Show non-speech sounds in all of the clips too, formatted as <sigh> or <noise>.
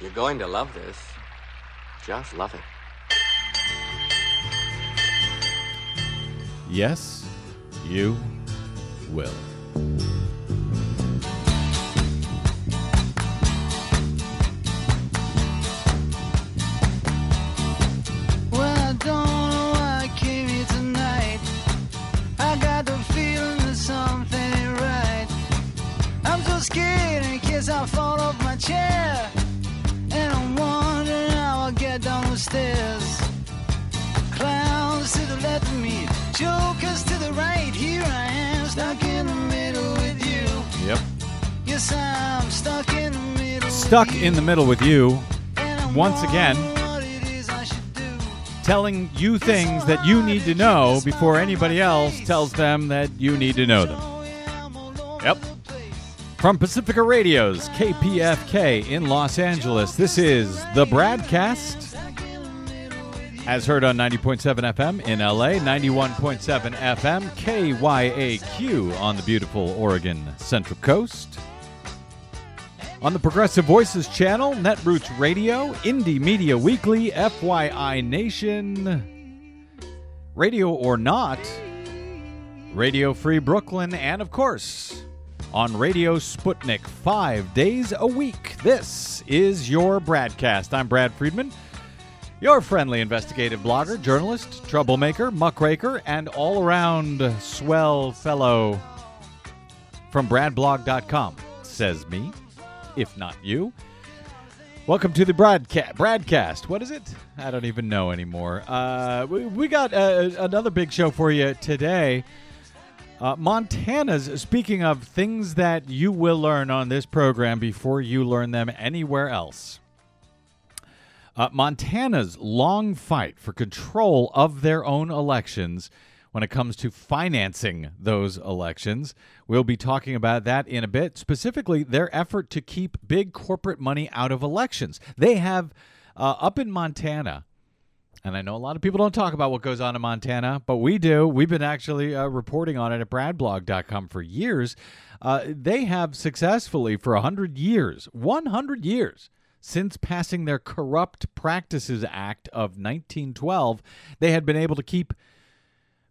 You're going to love this. Just love it. Yes, you will. Stuck in the middle with you, once again. telling you things that you need to know before anybody else tells them that you need to know them. Yep. From Pacifica Radio's KPFK in Los Angeles, this is the Bradcast. As heard on 90.7 FM in LA, 91.7 FM, KYAQ on the beautiful Oregon Central Coast. On the Progressive Voices channel, Netroots Radio, Indie Media Weekly, FYI Nation, Radio or Not, Radio Free Brooklyn, and of course, on Radio Sputnik five days a week. This is your broadcast. I'm Brad Friedman, your friendly investigative blogger, journalist, troublemaker, muckraker, and all around swell fellow from BradBlog.com, says me if not you. Welcome to the broadcast. Bradcast. What is it? I don't even know anymore. Uh, we, we got uh, another big show for you today. Uh, Montana's, speaking of things that you will learn on this program before you learn them anywhere else. Uh, Montana's long fight for control of their own elections when it comes to financing those elections. We'll be talking about that in a bit, specifically their effort to keep big corporate money out of elections. They have uh, up in Montana. And I know a lot of people don't talk about what goes on in Montana, but we do. We've been actually uh, reporting on it at bradblog.com for years. Uh, they have successfully, for 100 years, 100 years, since passing their Corrupt Practices Act of 1912, they had been able to keep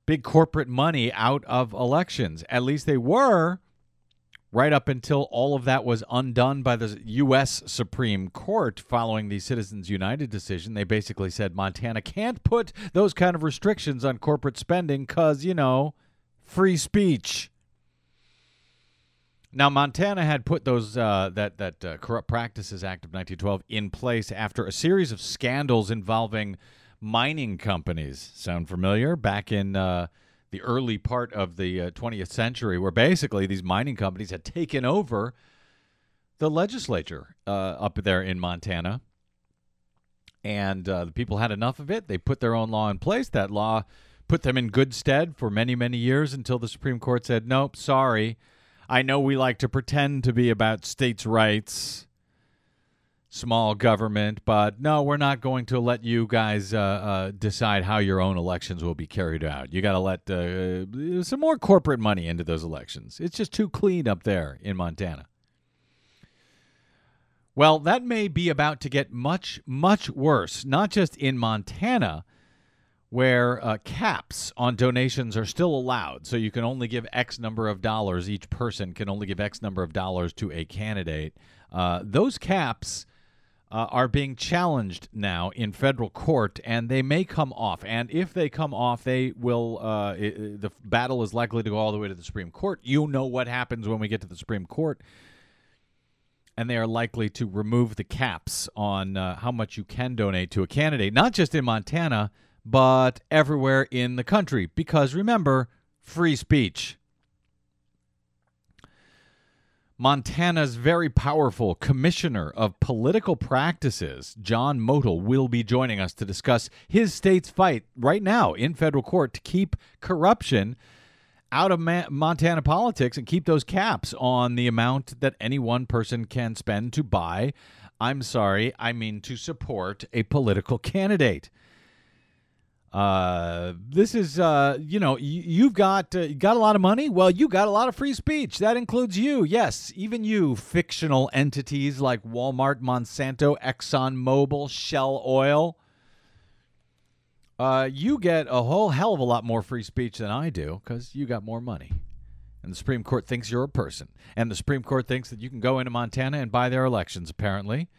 big corporate money out of elections. At least they were right up until all of that was undone by the U.S. Supreme Court following the Citizens United decision. They basically said Montana can't put those kind of restrictions on corporate spending because, you know, free speech. Now, Montana had put those uh, that that uh, Corrupt Practices Act of 1912 in place after a series of scandals involving mining companies. Sound familiar? Back in uh, the early part of the uh, 20th century, where basically these mining companies had taken over the legislature uh, up there in Montana. And uh, the people had enough of it. They put their own law in place. That law put them in good stead for many, many years until the Supreme Court said, nope, sorry. I know we like to pretend to be about states' rights small government, but no, we're not going to let you guys uh, uh, decide how your own elections will be carried out. You got to let uh, some more corporate money into those elections. It's just too clean up there in Montana. Well, that may be about to get much, much worse, not just in Montana. Where uh, caps on donations are still allowed. So you can only give X number of dollars. Each person can only give X number of dollars to a candidate. Uh, those caps uh, are being challenged now in federal court, and they may come off. And if they come off, they will. Uh, i the battle is likely to go all the way to the Supreme Court. You know what happens when we get to the Supreme Court, and they are likely to remove the caps on uh, how much you can donate to a candidate, not just in Montana, but everywhere in the country. Because remember, free speech. Montana's very powerful Commissioner of Political Practices, John Motl, will be joining us to discuss his state's fight right now in federal court to keep corruption out of Ma- Montana politics and keep those caps on the amount that any one person can spend to buy, I'm sorry, I mean to support a political candidate. Uh, this is, uh, you know, you, you've got uh, got a lot of money. Well, you got a lot of free speech. That includes you. Yes, even you, fictional entities like Walmart, Monsanto, Exxon Mobil, Shell Oil. Uh, you get a whole hell of a lot more free speech than I do because you got more money. And the Supreme Court thinks you're a person. And the Supreme Court thinks that you can go into Montana and buy their elections, apparently.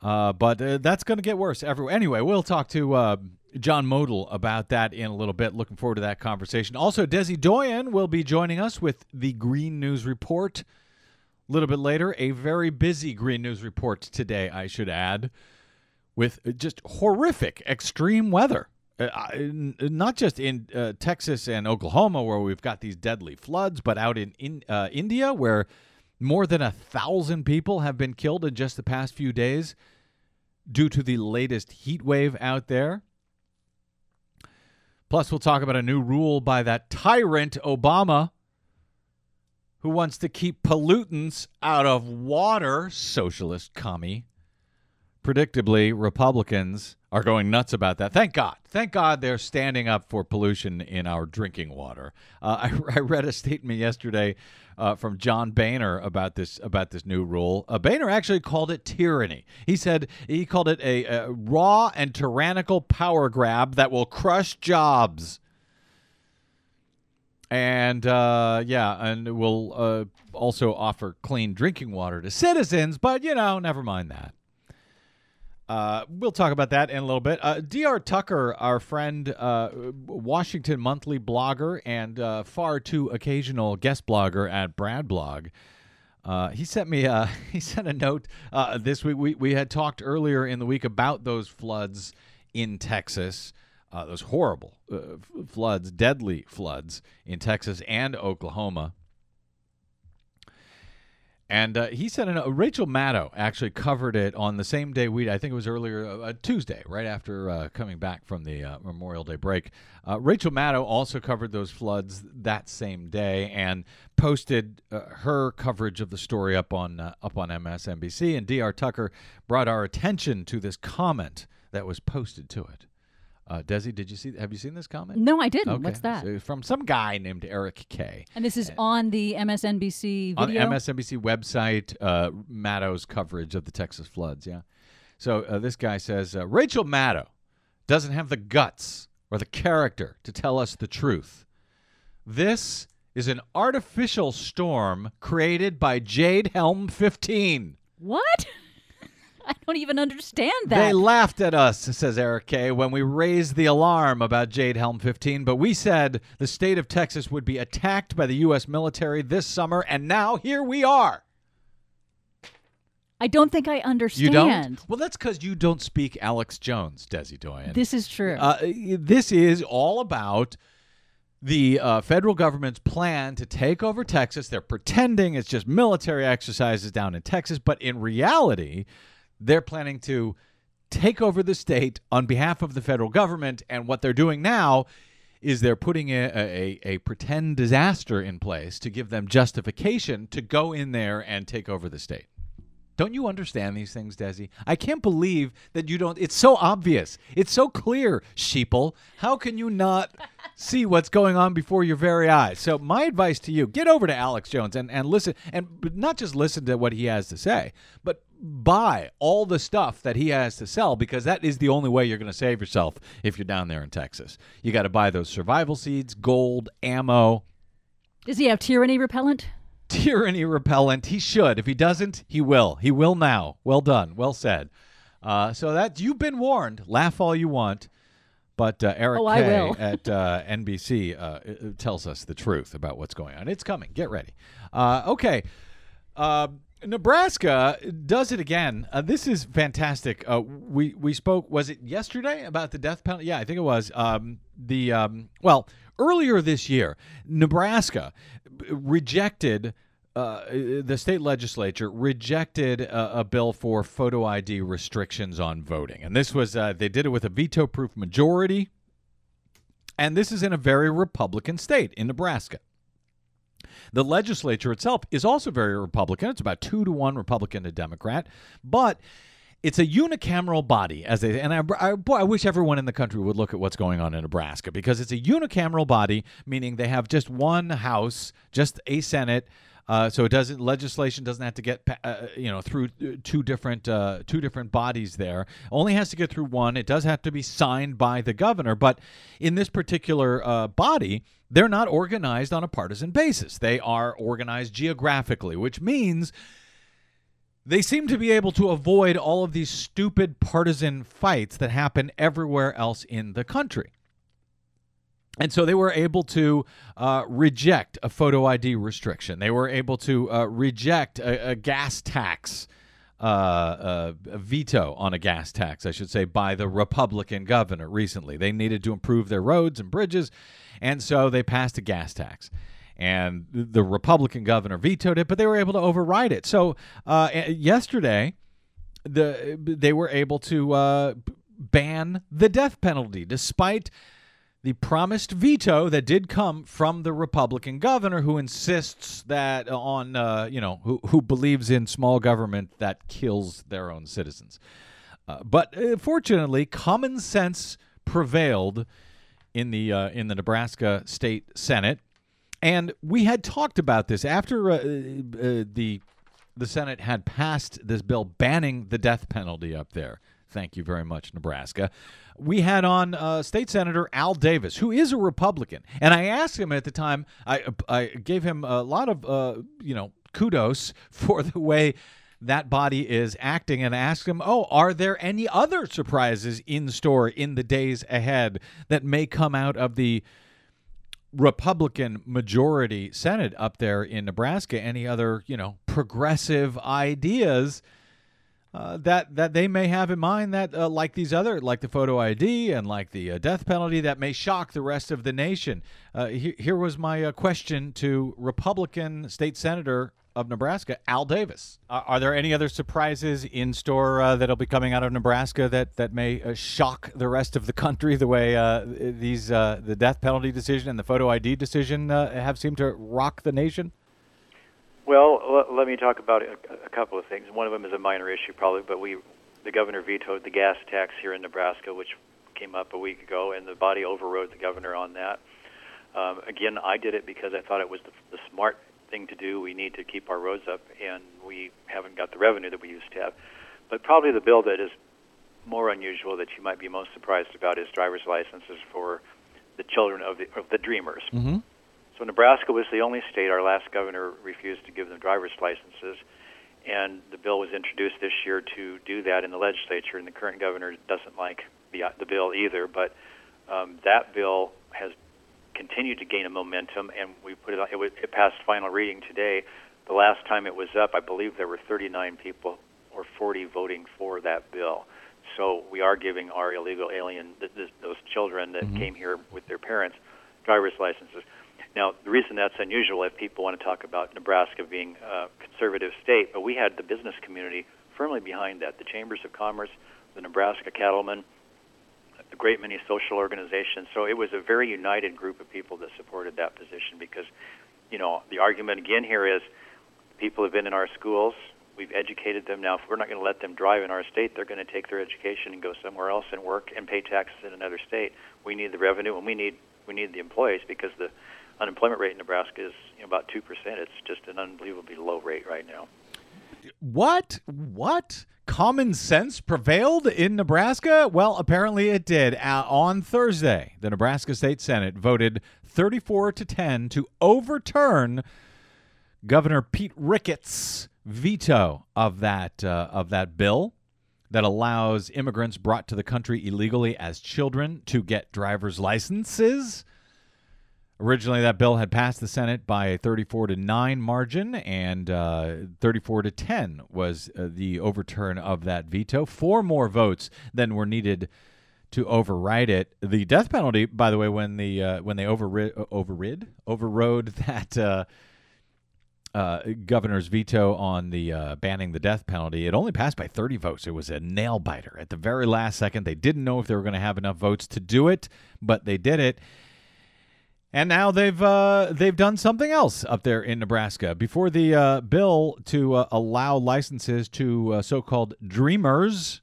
Uh, but uh, that's going to get worse everywhere. Anyway, we'll talk to uh, John Motl about that in a little bit. Looking forward to that conversation. Also, Desi Doyen will be joining us with the Green News Report a little bit later. A very busy Green News Report today, I should add, with just horrific extreme weather. Uh, not just in uh, Texas and Oklahoma, where we've got these deadly floods, but out in, in uh, India, where more than a thousand people have been killed in just the past few days due to the latest heat wave out there. Plus, we'll talk about a new rule by that tyrant Obama who wants to keep pollutants out of water, socialist commie. Predictably, Republicans are going nuts about that. Thank God. Thank God they're standing up for pollution in our drinking water. Uh, <laughs> I, I, read a statement yesterday uh, from John Boehner about this about this new rule. Uh, Boehner actually called it tyranny. He said he called it a, a raw and tyrannical power grab that will crush jobs. And uh, yeah, and will uh, also offer clean drinking water to citizens. But you know, never mind that. Uh, we'll talk about that in a little bit. Uh, Dr. Tucker, our friend, uh, Washington Monthly blogger and uh, far too occasional guest blogger at Brad Blog, uh, he sent me a, <laughs> he sent a note this week. We, we had talked earlier in the week about those floods in Texas, those horrible floods, deadly floods in Texas and Oklahoma. And uh, he said, uh, Rachel Maddow actually covered it on the same day we, I think it was earlier, uh, Tuesday, right after uh, coming back from the uh, Memorial Day break. Uh, Rachel Maddow also covered those floods that same day and posted her coverage of the story up on up on MSNBC. And Dr. Tucker brought our attention to this comment that was posted to it. Uh, Desi, did you see? Have you seen this comment? No, I didn't. Okay. What's that? So from some guy named Eric Kay. And this is on the MSNBC video. On the MSNBC website, uh, Maddow's coverage of the Texas floods. Yeah. So uh, this guy says uh, Rachel Maddow doesn't have the guts or the character to tell us the truth. This is an artificial storm created by Jade Helm 15. What? <laughs> <laughs> I don't even understand that. They laughed at us, says Eric Kay, when we raised the alarm about Jade Helm 15, but we said the state of Texas would be attacked by the U.S. military this summer, and now here we are. I don't think I understand. You don't? Well, that's because you don't speak Alex Jones, Desi Doyen. This is true. Uh, this is all about the uh, federal government's plan to take over Texas. They're pretending it's just military exercises down in Texas, but in reality, they're planning to take over the state on behalf of the federal government. And what they're doing now is they're putting a, a, a, pretend disaster in place to give them justification to go in there and take over the state. Don't you understand these things, Desi? I can't believe that you don't. It's so obvious. It's so clear, sheeple. How can you not <laughs> see what's going on before your very eyes? So, my advice to you get over to Alex Jones and, and listen, and not just listen to what he has to say, but buy all the stuff that he has to sell because that is the only way you're going to save yourself if you're down there in Texas. You got to buy those survival seeds, gold, ammo. Does he have tyranny repellent? Tyranny repellent. He should. If he doesn't, he will. He will now. Well done. Well said. Uh, so that you've been warned. Laugh all you want, but uh, Eric oh, Kay at uh, <laughs> NBC uh, tells us the truth about what's going on. It's coming. Get ready. Uh, okay. Uh, Nebraska does it again. this is fantastic. we we spoke. Was it yesterday about the death penalty? Yeah, I think it was. Um, the um, well earlier this year, Nebraska rejected. Uh, the state legislature rejected a, a, bill for photo ID restrictions on voting, and this was uh, they did it with a veto-proof majority. And this is in a very Republican state in Nebraska. The legislature itself is also very Republican. It's about two to one Republican to Democrat, but it's a unicameral body, as they and I, I, boy, I wish everyone in the country would look at what's going on in Nebraska because it's a unicameral body, meaning they have just one house, just a Senate. Uh, so it doesn't legislation doesn't have to get uh, you know through uh, two different uh, two different bodies there. Only has to get through one. It does have to be signed by the governor, but in this particular uh, body, they're not organized on a partisan basis. They are organized geographically, which means they seem to be able to avoid all of these stupid partisan fights that happen everywhere else in the country. And so they were able to uh, reject a photo ID restriction. They were able to uh, reject a, a, gas tax, uh, uh, a veto on a gas tax, I should say, by the Republican governor recently. They needed to improve their roads and bridges, and so they passed a gas tax and the Republican governor vetoed it, but they were able to override it. So uh, yesterday, the they were able to uh, ban the death penalty, despite the promised veto that did come from the Republican governor, who insists that on uh, you know who who believes in small government that kills their own citizens. Uh, but uh, fortunately, common sense prevailed in the uh, in the Nebraska State Senate and we had talked about this after uh, uh, the the Senate had passed this bill banning the death penalty up there. Thank you very much, Nebraska. We had on uh, State Senator Al Davis, who is a Republican, and I asked him at the time. I I gave him a lot of uh, you know kudos <laughs> for the way that body is acting and asked him, Oh, are there any other surprises in store in the days ahead that may come out of the Republican majority Senate up there in Nebraska any other, you know, progressive ideas uh, that that they may have in mind that uh, like these other like the photo ID and like the uh, death penalty that may shock the rest of the nation. Uh, he, here was my uh, question to Republican state senator of Nebraska, Al Davis. Uh, are there any other surprises in store uh, that'll be coming out of Nebraska that that may uh, shock the rest of the country the way uh, these uh, the death penalty decision and the photo ID decision uh, have seemed to rock the nation? Well, l- let me talk about a, a couple of things. One of them is a minor issue, probably, but we the governor vetoed the gas tax here in Nebraska, which came up a week ago, and the body overrode the governor on that. Um, again, I did it because I thought it was the, the smart thing to do. We need to keep our roads up, and we haven't got the revenue that we used to have. But probably the bill that is more unusual that you might be most surprised about is driver's licenses for the children of the of the dreamers. Mm-hmm. So Nebraska was the only state our last governor refused to give them driver's licenses, and the bill was introduced this year to do that in the legislature. And the current governor doesn't like the the bill either, but um, that bill has continued to gain a momentum, and we put it, it, it passed final reading today. The last time it was up, I believe there were 39 people or 40 voting for that bill. So we are giving our illegal alien, th- th- those children that Mhm. came here with their parents, driver's licenses. Now, the reason that's unusual, if people want to talk about Nebraska being a conservative state, but we had the business community firmly behind that. The chambers of commerce, the Nebraska cattlemen, a great many social organizations. So it was a very united group of people that supported that position because, you know, the argument again here is people have been in our schools. We've educated them. Now, if we're not going to let them drive in our state, they're going to take their education and go somewhere else and work and pay taxes in another state. We need the revenue and we need we need the employees because the unemployment rate in Nebraska is you know, about two percent. It's just an unbelievably low rate right now. What? What? Common sense prevailed in Nebraska? Well, apparently it did. Uh, on Thursday, the Nebraska State Senate voted 34 to 10 to overturn Governor Pete Ricketts' veto of that uh, of that bill that allows immigrants brought to the country illegally as children to get driver's licenses. Originally, that bill had passed the Senate by a 34 to 9 margin, and uh, 34 to 10 was uh, the overturn of that veto. Four more votes than were needed to override it. The death penalty, by the way, when the uh, when they overrid, overrid overrode <laughs> that uh, uh, governor's veto on the uh, banning the death penalty, it only passed by 30 votes. It was a nail biter at the very last second. They didn't know if they were going to have enough votes to do it, but they did it. And now they've uh, they've done something else up there in Nebraska. Before the uh, bill to uh, allow licenses to uh, so-called dreamers,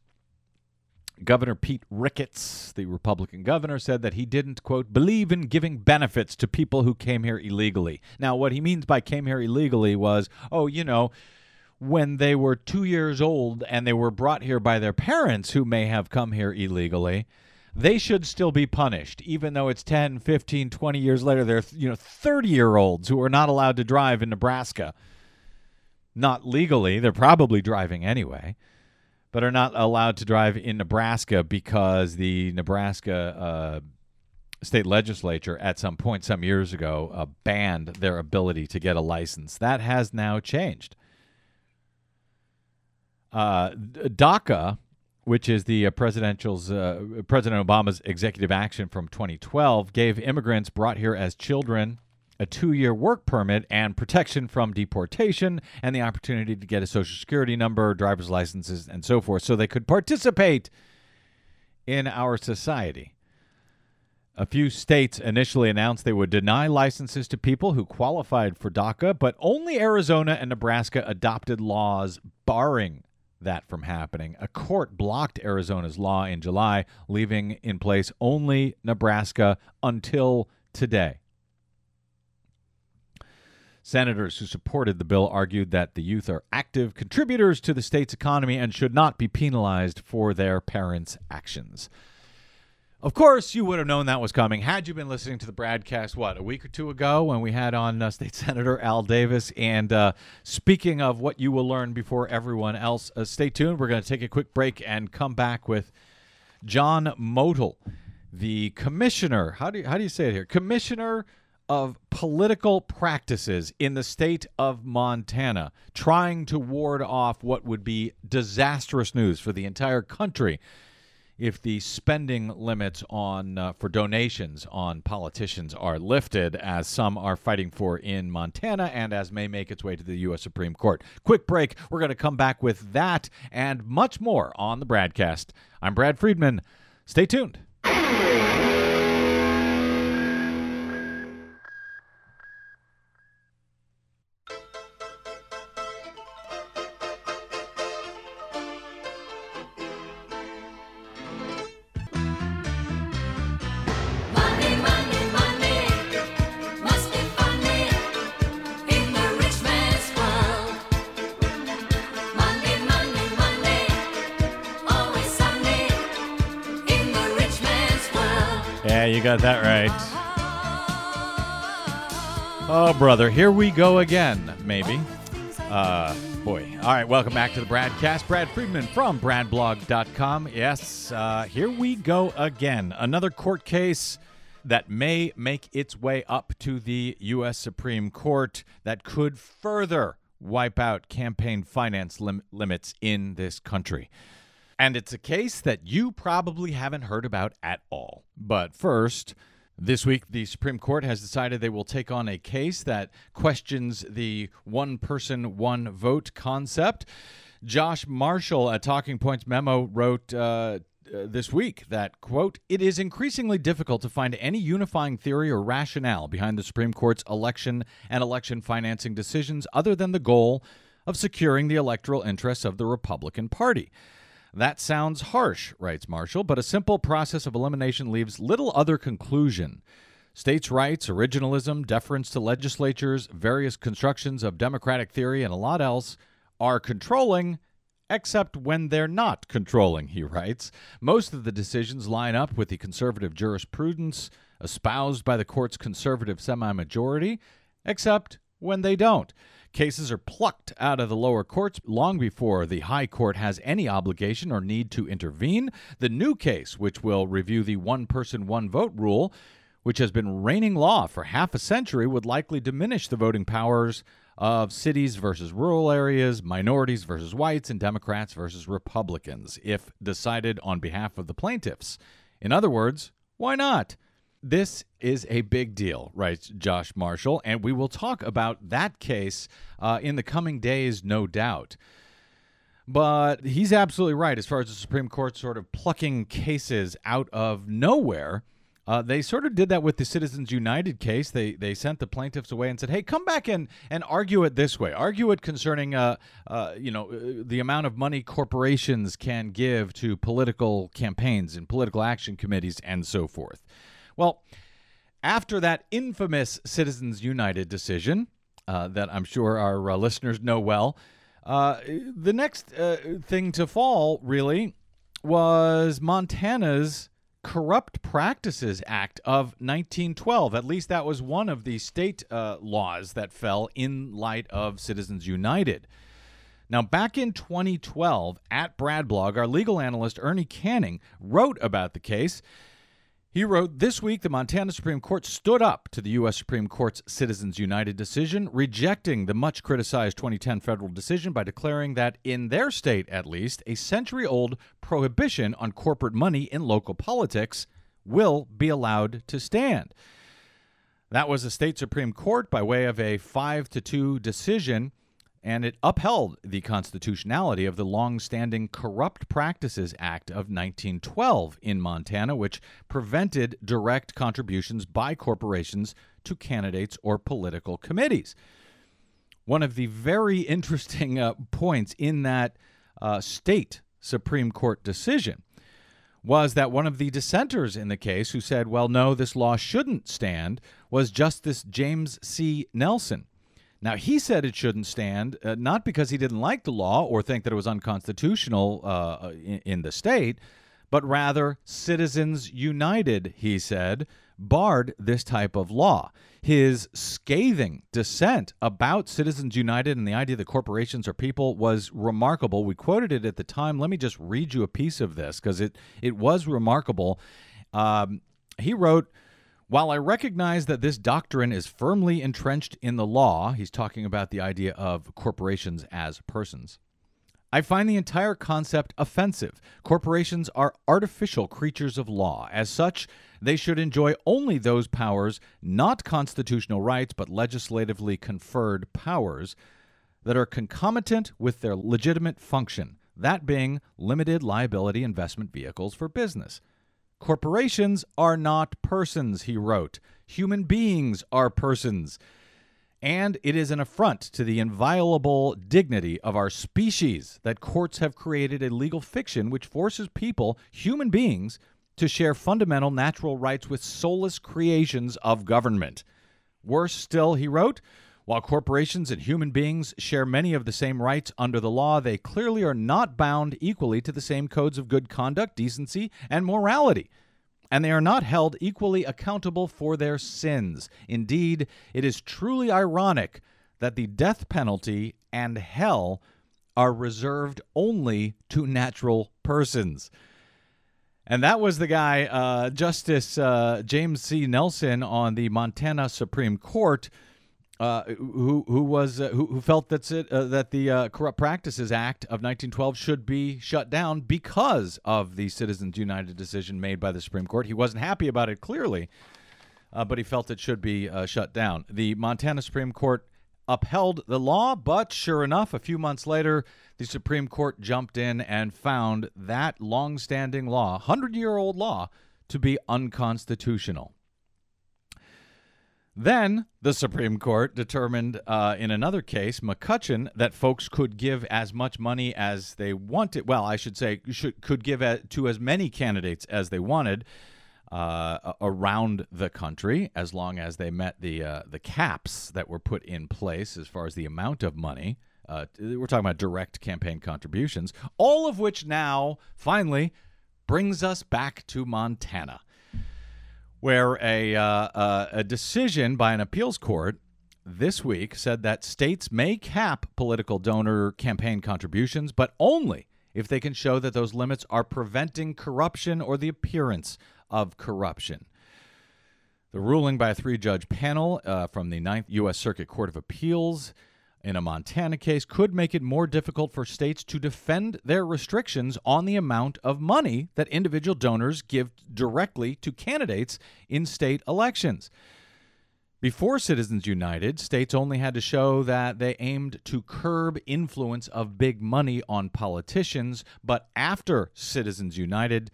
Governor Pete Ricketts, the Republican governor, said that he didn't quote believe in giving benefits to people who came here illegally. Now, what he means by came here illegally was, oh, you know, when they were two years old and they were brought here by their parents who may have come here illegally they should still be punished, even though it's 10, 15, 20 years later. They're, you know, 30 year olds who are not allowed to drive in Nebraska. Not legally, they're probably driving anyway, but are not allowed to drive in Nebraska because the Nebraska uh, state legislature at some point, some years ago, uh, banned their ability to get a license. That has now changed. Uh, DACA which is the uh, presidential's uh, President Obama's executive action from 2012, gave immigrants brought here as children a two-year work permit and protection from deportation, and the opportunity to get a social security number, driver's licenses, and so forth, so they could participate in our society. A few states initially announced they would deny licenses to people who qualified for DACA, but only Arizona and Nebraska adopted laws barring that from happening. A court blocked Arizona's law in July, leaving in place only Nebraska until today. Senators who supported the bill argued that the youth are active contributors to the state's economy and should not be penalized for their parents' actions. Of course, you would have known that was coming had you been listening to the broadcast, what, a week or two ago when we had on uh, State <laughs> Senator Al Davis. And uh, speaking of what you will learn before everyone else, uh, stay tuned. We're going to take a quick break and come back with John Motl, the commissioner. How do you, how do you say it here? Commissioner of political practices in the state of Montana, trying to ward off what would be disastrous news for the entire country if the spending limits on uh, for donations on politicians are lifted, as some are fighting for in Montana, and as may make its way to the U.S. Supreme Court. Quick break. We're going to come back with that and much more on the broadcast. I'm Brad Friedman. Stay tuned. Yeah, you got that right. Oh, brother, here we go again, maybe. Uh, boy. All right, welcome back to the Bradcast. Brad Friedman from BradBlog.com. Yes, uh, here we go again. Another court case that may make its way up to the U.S. Supreme Court that could further wipe out campaign finance lim- limits in this country. And it's a case that you probably haven't heard about at all. But first, this week, the Supreme Court has decided they will take on a case that questions the one person, one vote concept. Josh Marshall at Talking Points Memo wrote uh, uh, this week that, quote, it is increasingly difficult to find any unifying theory or rationale behind the Supreme Court's election and election financing decisions other than the goal of securing the electoral interests of the Republican Party. That sounds harsh, writes Marshall, but a simple process of elimination leaves little other conclusion. States' rights, originalism, deference to legislatures, various constructions of democratic theory, and a lot else are controlling, except when they're not controlling, he writes. Most of the decisions line up with the conservative jurisprudence espoused by the court's conservative semi majority, except when they don't. Cases are plucked out of the lower courts long before the high court has any obligation or need to intervene. The new case, which will review the one person, one vote rule, which has been reigning law for half a century, would likely diminish the voting powers of cities versus rural areas, minorities versus whites, and Democrats versus Republicans, if decided on behalf of the plaintiffs. In other words, why not? This is a big deal, writes Josh Marshall, and we will talk about that case uh, in the coming days, no doubt. But he's absolutely right as far as the Supreme Court sort of plucking cases out of nowhere Uh, they sort of did that with the Citizens United case. They they sent the plaintiffs away and said, "Hey, come back and and argue it this way. Argue it concerning, uh, uh, you know, uh, the amount of money corporations can give to political campaigns and political action committees and so forth." Well, after that infamous Citizens United decision uh, that I'm sure our uh, listeners know well, uh, the next uh, thing to fall really was Montana's Corrupt Practices Act of 1912. At least that was one of the state uh, laws that fell in light of Citizens United. Now, back in 2012, at Bradblog, our legal analyst Ernie Canning wrote about the case. He wrote, This week, the Montana Supreme Court stood up to the U.S. Supreme Court's Citizens United decision, rejecting the much criticized 2010 federal decision by declaring that, in their state at least, a century old prohibition on corporate money in local politics will be allowed to stand. That was the state Supreme Court by way of a 5 to 2 decision and it upheld the constitutionality of the long-standing Corrupt Practices Act of 1912 in Montana, which prevented direct contributions by corporations to candidates or political committees. One of the very interesting uh, points in that uh, state Supreme Court decision was that one of the dissenters in the case who said, well, no, this law shouldn't stand, was Justice James C. Nelson. Now, he said it shouldn't stand, uh, not because he didn't like the law or think that it was unconstitutional uh, in, in the state, but rather Citizens United, he said, barred this type of law. His scathing dissent about Citizens United and the idea that corporations are people was remarkable. We quoted it at the time. Let me just read you a piece of this because it, it was remarkable. Um, he wrote, while I recognize that this doctrine is firmly entrenched in the law, he's talking about the idea of corporations as persons. I find the entire concept offensive. Corporations are artificial creatures of law. As such, they should enjoy only those powers, not constitutional rights, but legislatively conferred powers, that are concomitant with their legitimate function, that being limited liability investment vehicles for business. Corporations are not persons, he wrote. Human beings are persons. And it is an affront to the inviolable dignity of our species that courts have created a legal fiction which forces people, human beings, to share fundamental natural rights with soulless creations of government. Worse still, he wrote, while corporations and human beings share many of the same rights under the law, they clearly are not bound equally to the same codes of good conduct, decency, and morality. And they are not held equally accountable for their sins. Indeed, it is truly ironic that the death penalty and hell are reserved only to natural persons. And that was the guy, uh, Justice uh, James C. Nelson on the Montana Supreme Court, uh, who who was uh, who, who felt that's it uh, that the uh, Corrupt Practices Act of 1912 should be shut down because of the Citizens United decision made by the Supreme Court. He wasn't happy about it clearly, uh, but he felt it should be shut down. The Montana Supreme Court upheld the law, but sure enough, a few months later, the Supreme Court jumped in and found that long-standing law, hundred-year-old law, to be unconstitutional. Then the Supreme Court determined uh, in another case, McCutcheon, that folks could give as much money as they wanted. Well, I should say, should, could give a, to as many candidates as they wanted uh, around the country, as long as they met the uh, the caps that were put in place as far as the amount of money. Uh, we're talking about direct campaign contributions, all of which now finally brings us back to Montana where a, uh, uh, a decision by an appeals court this week said that states may cap political donor campaign contributions, but only if they can show that those limits are preventing corruption or the appearance of corruption. The ruling by a three judge panel uh, from the Ninth U.S. Circuit Court of Appeals in a Montana case could make it more difficult for states to defend their restrictions on the amount of money that individual donors give directly to candidates in state elections. Before Citizens United, states only had to show that they aimed to curb influence of big money on politicians, but after Citizens United,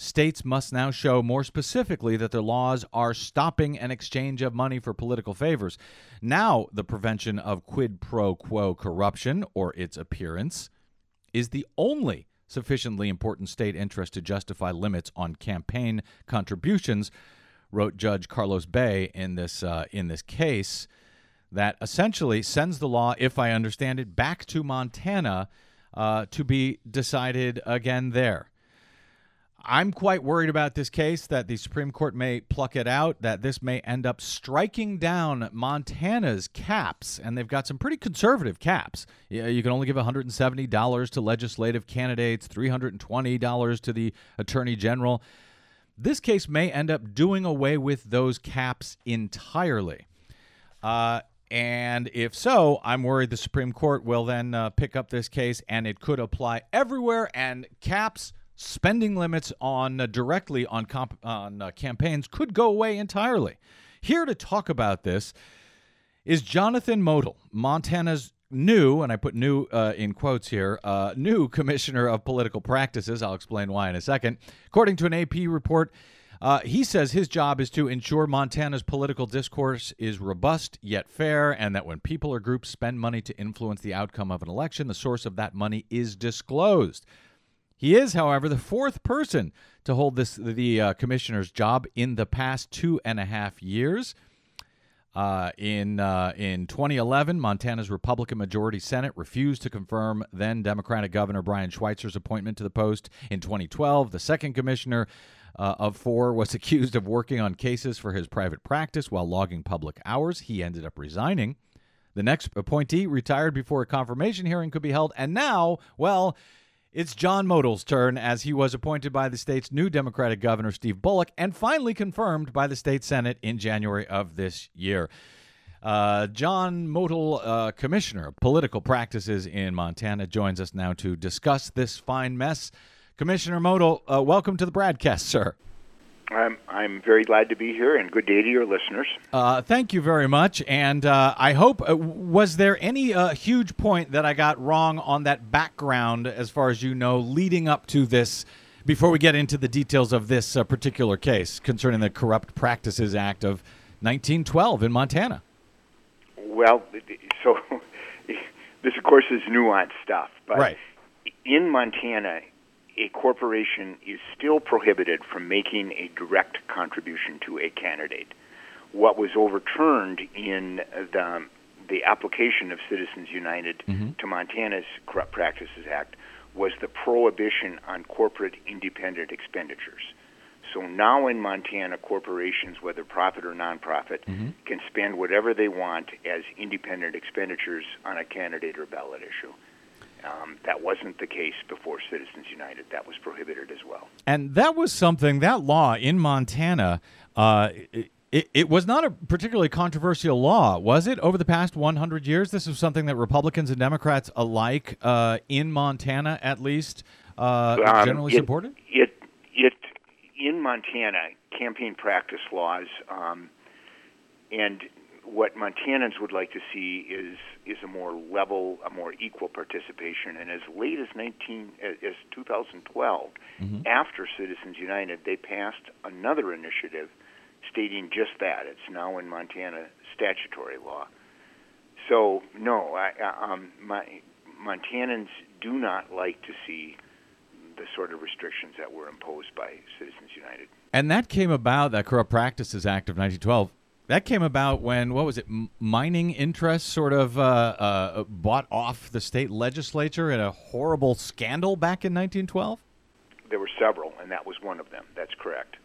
states must now show more specifically that their laws are stopping an exchange of money for political favors. Now, the prevention of quid pro quo corruption or its appearance is the only sufficiently important state interest to justify limits on campaign contributions, wrote Judge Carlos Bea in this uh, in this case that essentially sends the law, if I understand it, back to Montana uh, to be decided again there. I'm quite worried about this case that the Supreme Court may pluck it out, that this may end up striking down Montana's caps, and they've got some pretty conservative caps. You can only give $170 to legislative candidates, $320 to the attorney general. This case may end up doing away with those caps entirely. Uh, and if so, I'm worried the Supreme Court will then uh, pick up this case and it could apply everywhere and caps spending limits on uh, directly on comp- on uh, campaigns could go away entirely. Here to talk about this is Jonathan Motl, Montana's new, and I put new uh, in quotes here, uh, new <laughs> commissioner of political practices. I'll explain why in a second. According to an AP report, uh, he says his job is to ensure Montana's political discourse is robust yet fair, and that when people or groups spend money to influence the outcome of an election, the source of that money is disclosed. He is, however, the fourth person to hold this the uh, commissioner's job in the past two and a half years. Uh, in uh, in 2011, Montana's Republican majority Senate refused to confirm then Democratic Governor Brian Schweitzer's appointment to the post. In 2012, the second commissioner uh, of four was <laughs> accused of working on cases for his private practice while logging public hours. He ended up resigning. The next appointee retired before a confirmation hearing could be held, and now, well, it's John Motl's turn as he was appointed by the state's new Democratic governor, Steve Bullock, and finally confirmed by the state Senate in January of this year. Uh, John Motl, uh, Commissioner of Political Practices in Montana, joins us now to discuss this fine mess. Commissioner Motl, uh, welcome to the broadcast, sir. I'm I'm very glad to be here, and good day to your listeners. Uh, thank you very much. And uh, I hope, uh, was there any uh, huge point that I got wrong on that background, as far as you know, leading up to this, before we get into the details of this uh, particular case concerning the Corrupt Practices Act of 1912 in Montana? Well, so <laughs> this, of course, is nuanced stuff, but Right. in Montana, a corporation is still prohibited from making a direct contribution to a candidate. What was overturned in the the application of Citizens United mm-hmm. to Montana's Corrupt Practices Act was the prohibition on corporate independent expenditures. So now in Montana, corporations, whether profit or nonprofit, mm-hmm. can spend whatever they want as independent expenditures on a candidate or ballot issue. Um, that wasn't the case before Citizens United. That was prohibited as well. And that was something, that law in Montana, uh, it, it was not a particularly controversial law, was it, over the past 100 years? This was something that Republicans and Democrats alike uh, in Montana, at least, uh, Um, generally it- supported? It, it, in Montana, campaign practice laws, um, and what Montanans would like to see is is a more level, a more equal participation. And as late as 19 as as 2012, after Citizens United, they passed another initiative stating just that. It's now in Montana statutory law. So no, I, I- um, my, Montanans do not like to see the sort of restrictions that were imposed by Citizens United. And that came about, that Corrupt Practices Act of 1912. That came about when, what was it, mining interests sort of uh, uh, bought off the state legislature in a horrible scandal back in 1912? There were several, and that was one of them. That's correct.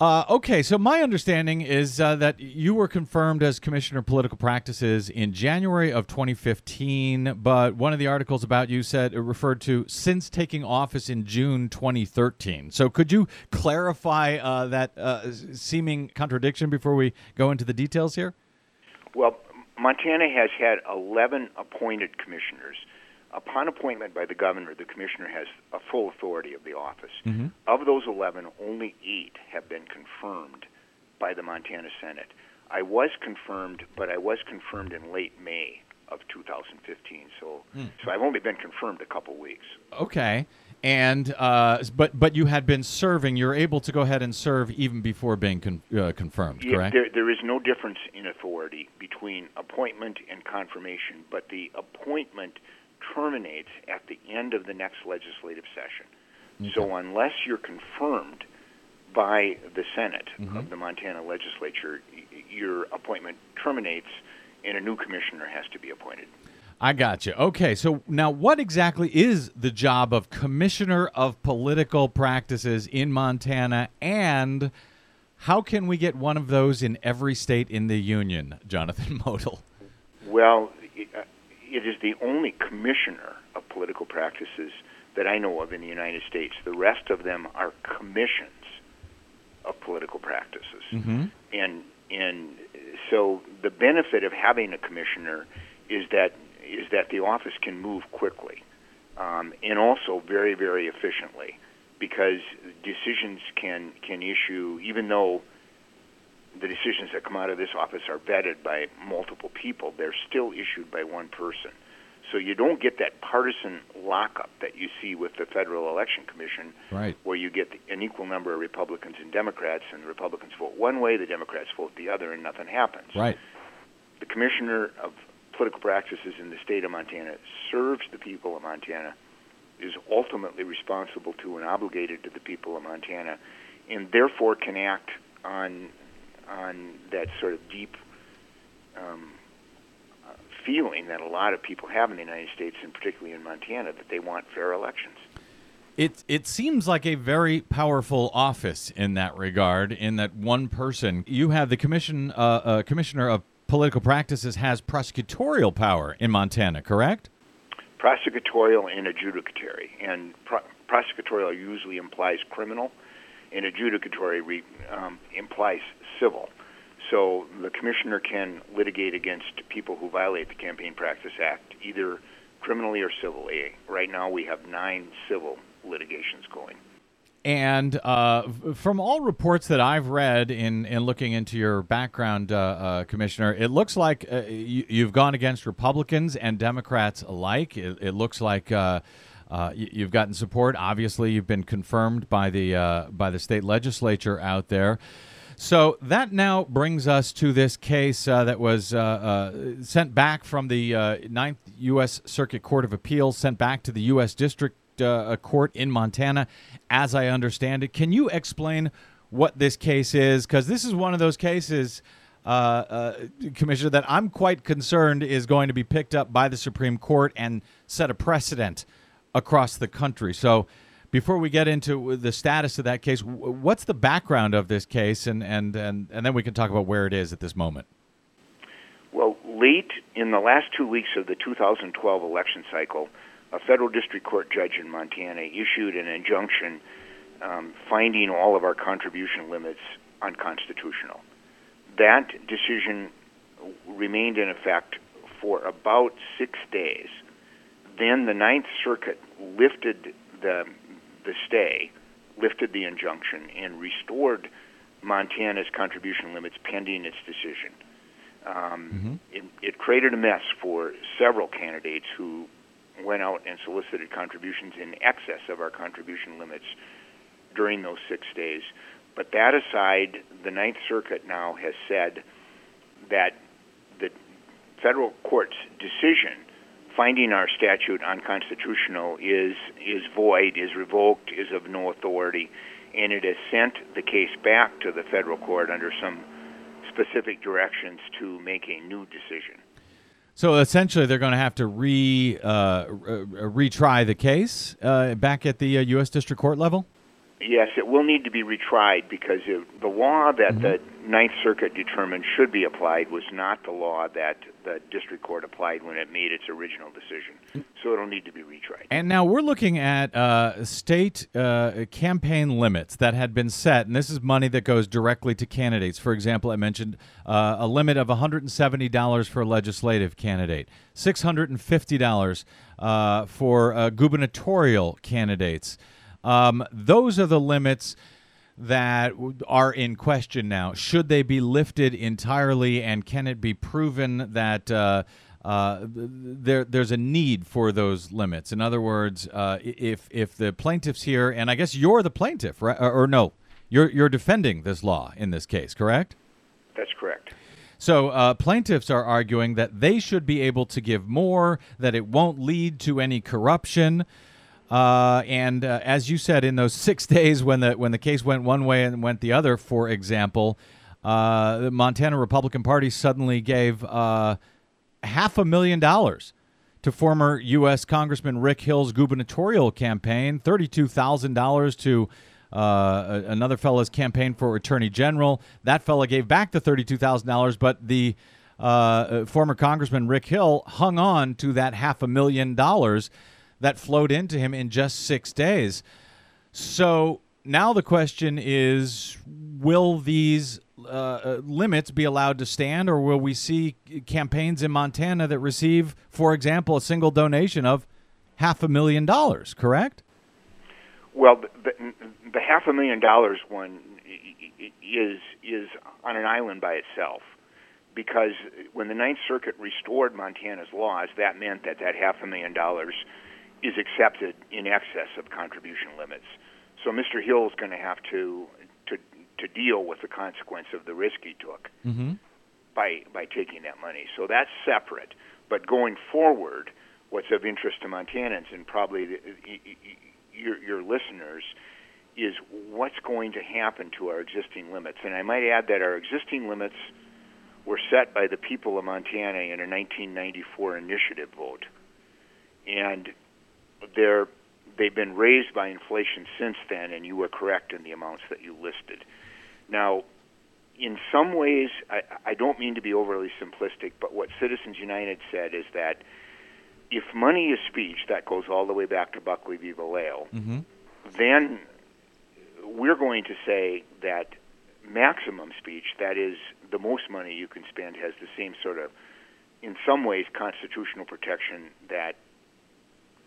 Uh, okay, so my understanding is uh, that you were confirmed as Commissioner of Political Practices in January of 2015, but one of the articles about you said it referred to since taking office in June 2013. So could you clarify uh, that uh, seeming contradiction before we go into the details here? Well, Montana has had 11 appointed commissioners. Upon appointment by the governor, the commissioner has a full authority of the office. Of those 11, only eight have been confirmed by the Montana Senate. I was confirmed, but I was confirmed in late May of 2015. So, so I've only been confirmed a couple weeks. Okay. And uh, but but you had been serving. You're able to go ahead and serve even before being con- uh, confirmed, Yeah, correct? there, there is no difference in authority between appointment and confirmation, but the appointment terminates at the end of the next legislative session. So unless you're confirmed by the Senate of mm-hmm. the Montana legislature, your appointment terminates and a new commissioner has to be appointed. I got you. Okay, so now what exactly is the job of Commissioner of Political Practices in Montana, and how can we get one of those in every state in the union, Jonathan <laughs> Motl? Well, uh, it, is the only commissioner of political practices that I know of in the United States. The rest of them are commissions of political practices, Mm-hmm. and and so the benefit of having a commissioner is that is that the office can move quickly, um, and also very very efficiently, because decisions can can issue even though the decisions that come out of this office are vetted by multiple people, they're still issued by one person. So you don't get that partisan lockup that you see with the Federal Election Commission, Right. where you get an equal number of Republicans and Democrats, and the Republicans vote one way, the Democrats vote the other, and nothing happens. Right. The Commissioner of Political Practices in the state of Montana serves the people of Montana, is ultimately responsible to and obligated to the people of Montana, and therefore can act on on that sort of deep um, uh, feeling that a lot of people have in the United States, and particularly in Montana, that they want fair elections. It it seems like a very powerful office in that regard. In that one person, you have the commission uh, uh, commissioner of political practices has prosecutorial power in Montana, correct? prosecutorial and adjudicatory. And pro- prosecutorial usually implies criminal, and adjudicatory re- um, implies civil. So the commissioner can litigate against people who violate the Campaign Practice Act, either criminally or civilly. Right now, we have nine civil litigations going. And uh, from all reports that I've read in, in looking into your background, uh, uh, Commissioner, it looks like uh, you, you've gone against Republicans and Democrats alike. It, it looks like uh, you, you've gotten support. Obviously, you've been confirmed by the uh, by the state legislature out there. So that now brings us to this case uh, that was uh, uh, sent back from the Ninth U.S. Circuit Court of Appeals, sent back to the U.S. District Court in Montana, as I understand it. Can you explain what this case is? Because this is one of those cases, uh, uh, Commissioner, that I'm quite concerned is going to be picked up by the Supreme Court and set a precedent across the country. So before we get into the status of that case, what's the background of this case, and and and, and then we can talk about where it is at this moment. Well, late in the last two weeks of the 2012 election cycle, a federal district court judge in Montana issued an injunction um, finding all of our contribution limits unconstitutional. That decision remained in effect for about six days. Then the Ninth Circuit lifted the the stay, lifted the injunction, and restored Montana's contribution limits pending its decision. Um, it, it created a mess for several candidates who went out and solicited contributions in excess of our contribution limits during those six days. But that aside, the Ninth Circuit now has said that the federal court's decision finding our statute unconstitutional is is void, is revoked, is of no authority, and it has sent the case back to the federal court under some specific directions to make a new decision. So essentially, they're going to have to re uh, uh, retry the case uh, back at the uh, U.S. District Court level. Yes, it will need to be retried because it, the law that the Ninth Circuit determined should be applied was not the law that the district court applied when it made its original decision. So it'll need to be retried. And now we're looking at uh, state uh, campaign limits that had been set, and this is money that goes directly to candidates. For example, I mentioned uh, a limit of $170 for a legislative candidate, $650 uh, for uh, gubernatorial candidates. Um, those are the limits that are in question now. Should they be lifted entirely, and can it be proven that uh, uh, there there's a need for those limits. In other words, uh, if if the plaintiffs here, and I guess you're the plaintiff, right? Or, or no, you're you're defending this law in this case, correct? That's correct. So uh, plaintiffs are arguing that they should be able to give more, that it won't lead to any corruption. Uh, and uh, as you said, in those <laughs> six days when the when the case went one way and went the other, for example, uh, the Montana Republican Party suddenly gave uh, half a million dollars to former U.S. Congressman Rick Hill's gubernatorial campaign, thirty-two thousand dollars to uh, another fellow's campaign for attorney general. That fellow gave back the thirty-two thousand dollars, but the uh, former Congressman Rick Hill hung on to that half a million dollars that flowed into him in just six days. So now the question is will these uh, uh, limits be allowed to stand, or will we see campaigns in Montana that receive, for example, a single donation of half a million dollars, correct? Well, the, the, the half a million dollars one is is on an island by itself, because when the Ninth Circuit restored Montana's laws, that meant that that half a million dollars is accepted in excess of contribution limits. So Mr. Hill is going to have to to to deal with the consequence of the risk he took Mm-hmm. by by taking that money. So that's separate. But going forward, what's of interest to Montanans and probably the, your your listeners is what's going to happen to our existing limits. And I might add that our existing limits were set by the people of Montana in a 1994 initiative vote, and they're they've been raised by inflation since then. And you were correct in the amounts that you listed. Now, in some ways, I, I don't mean to be overly simplistic, but what Citizens United said is that if money is speech, that goes all the way back to Buckley v. Valeo, Mm-hmm. then we're going to say that maximum speech, that is, the most money you can spend, has the same sort of, in some ways, constitutional protection that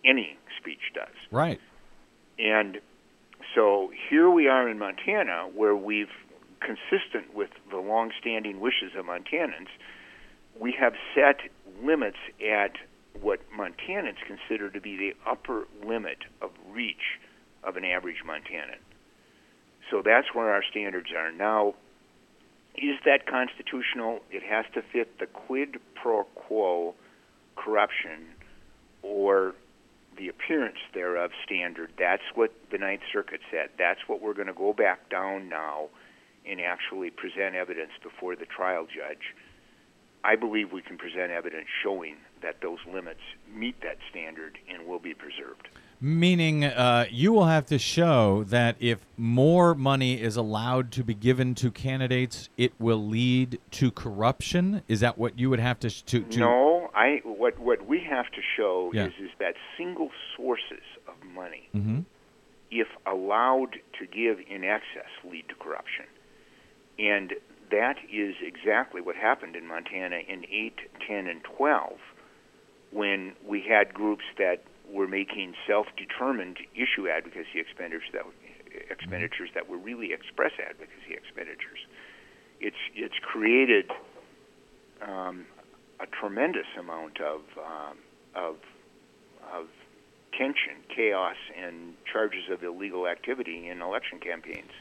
any speech does. Right. And so here we are in Montana, where we've, consistent with the long-standing wishes of Montanans, we have set limits at what Montanans consider to be the upper limit of reach of an average Montanan. So that's where our standards are. Now, is that constitutional? It has to fit the quid pro quo corruption or the appearance thereof standard. That's what the Ninth Circuit said. That's what we're going to go back down now and actually present evidence before the trial judge. I believe we can present evidence showing that those limits meet that standard and will be preserved. Meaning, uh, you will have to show that if more money is allowed to be given to candidates, it will lead to corruption. Is that what you would have to to? to No, I what what we have to show Yeah. is is that single sources of money, hmm if allowed to give in excess, lead to corruption. And that is exactly what happened in Montana in 8, 10, and 12 when we had groups that were making self-determined issue advocacy expenditures that expenditures that were really express advocacy expenditures. It's it's created um, a tremendous amount of um, of of tension, chaos, and charges of illegal activity in election campaigns,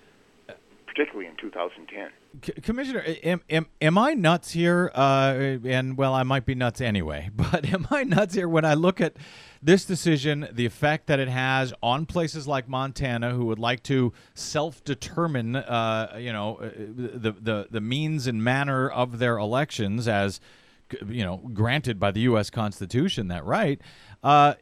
particularly in 2010. C- Commissioner, am, am, am I nuts here? Uh, and well, I might be nuts anyway, <laughs> but am I nuts here when I look at this decision, the effect that it has on places like Montana who would like to self-determine, uh, you know, uh, the, the the means and manner of their elections as you know, granted by the U.S. Constitution that right. Uh,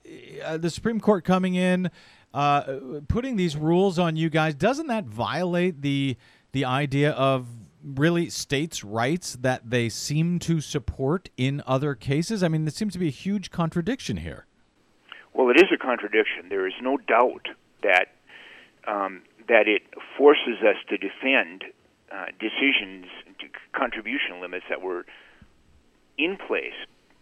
uh, the Supreme Court coming in, uh, putting these rules on you guys, doesn't that violate the the idea of really states' rights that they seem to support in other cases? I mean, there seems to be a huge contradiction here. Well, it is a contradiction. There is no doubt that um, that it forces us to defend uh, decisions, contribution limits that were in place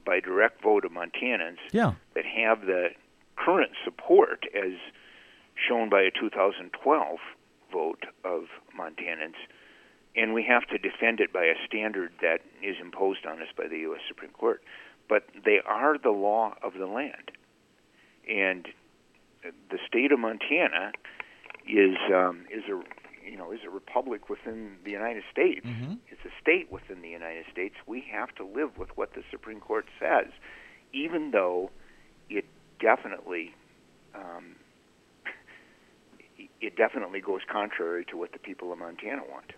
by direct vote of Montanans Yeah. that have the current support as shown by a 2012 vote of Montanans, and we have to defend it by a standard that is imposed on us by the U.S. Supreme Court. but they are the law of the land. And the state of Montana is um, is a you know is a republic within the United States. It's a state within the United States. We have to live with what the Supreme Court says, even though it definitely um, <laughs> it definitely goes contrary to what the people of Montana want.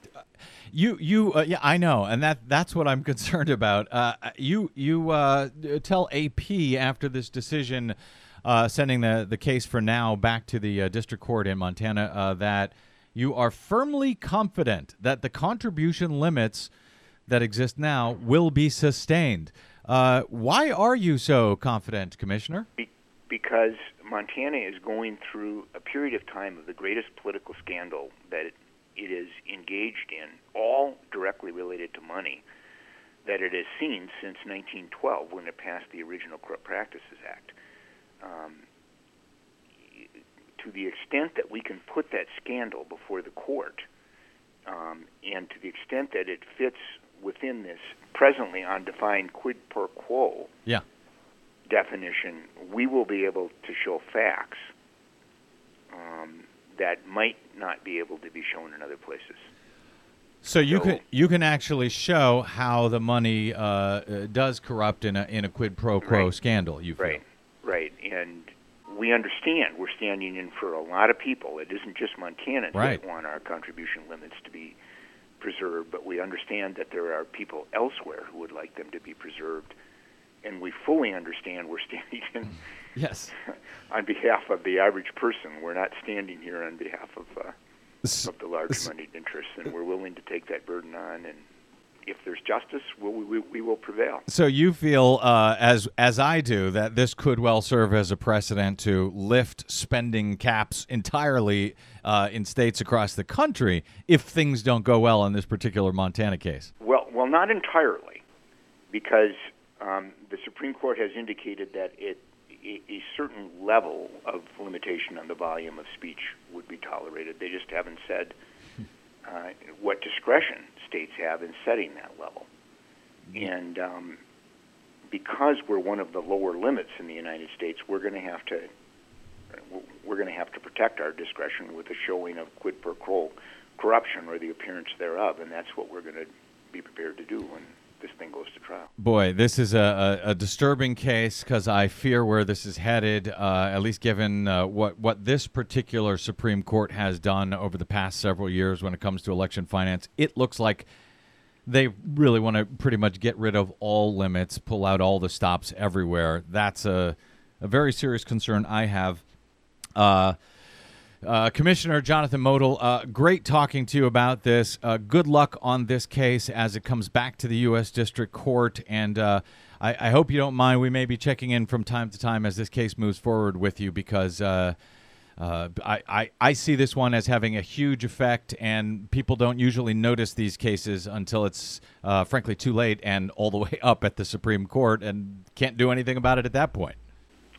You, you, uh, yeah, I know, and that that's what I'm <laughs> concerned about. Uh, you, you uh, tell AP after this decision, uh, sending the the case for now back to the uh, district court in Montana, uh, that you are firmly confident that the contribution limits that exist now will be sustained. Uh, why are you so confident, Commissioner? Be- because Montana is going through a period of time of the greatest political scandal that it, it is engaged in, all directly related to money, that it has seen since 1912 when it passed the original Corrupt Practices Act. Um, to the extent that we can put that scandal before the court, um, and to the extent that it fits within this presently undefined quid pro quo, Yeah. definition, we will be able to show facts um, that might not be able to be shown in other places. So you So- can you can actually show how the money uh, uh, does corrupt in a in a quid pro quo Right. scandal. You feel Right, right. And we understand we're standing in for a lot of people. It isn't just Montanans Right. that want our contribution limits to be preserved, but we understand that there are people elsewhere who would like them to be preserved. And we fully understand we're <laughs> standing in yes. <laughs> on behalf of the average person. We're not standing here on behalf of uh, of the large moneyed interests, and we're willing to take that burden on. And if there's justice, we'll, we, we will prevail. So you feel, uh, as as I do, that this could well serve as a precedent to lift spending caps entirely uh, in states across the country if things don't go well in this particular Montana case. Well, well, not entirely, because um, the Supreme Court has indicated that it, a, a certain level of limitation on the volume of speech would be tolerated. They just haven't said uh, what discretion states have in setting that level. And um, because we're one of the lower limits in the United States, we're going to have to we're going to have to protect our discretion with a showing of quid pro quo corruption or the appearance thereof, and that's what we're going to be prepared to do when this thing goes to trial. Boy, this is a, a, a disturbing case because I fear where this is headed. Uh, at least given uh, what what this particular Supreme Court has done over the past several years when it comes to election finance, it looks like they really want to pretty much get rid of all limits, pull out all the stops everywhere. That's a a very serious concern I have. Uh, uh, Commissioner Jonathan Motl, uh, great talking to you about this. Uh, good luck on this case as it comes back to the U.S. District Court. And uh, I, I hope you don't mind. We may be checking in from time to time as this case moves forward with you because uh, uh, I, I, I see this one as having a huge effect, and people don't usually notice these cases until it's, frankly, too late and all the way <laughs> up at the Supreme Court and can't do anything about it at that point.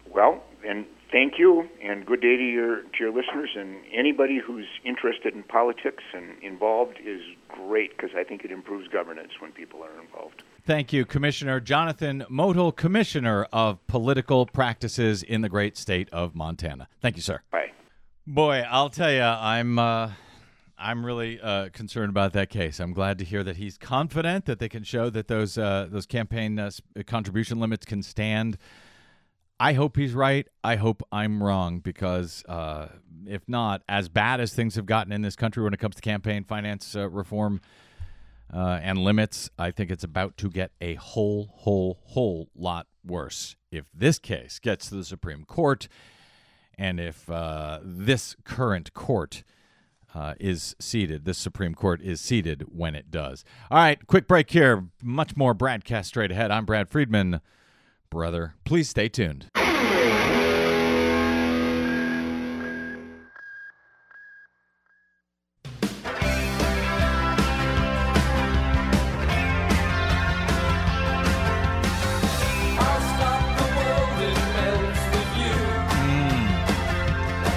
Well, and thank you, and good day to your to your listeners, and anybody who's interested in politics and involved is great because I think it improves governance when people are involved. Thank you, Commissioner Jonathan Motl, Commissioner of Political Practices in the great state of Montana. Thank you, sir. Bye. Boy, I'll tell you, I'm uh, I'm really uh, concerned about that case. I'm glad to hear that he's confident that they can show that those uh, those campaign uh, contribution limits can stand. I hope he's right. I hope I'm wrong because uh, if not, as bad as things have gotten in this country when it comes to campaign finance uh, reform uh, and limits, I think it's about to get a whole, whole, whole lot worse if this case gets to the Supreme Court and if uh, this current court uh, is seated, this Supreme Court is seated when it does. All right, quick break here. Much more BradCast straight ahead. I'm Brad Friedman. Brother, please stay tuned. Hmm.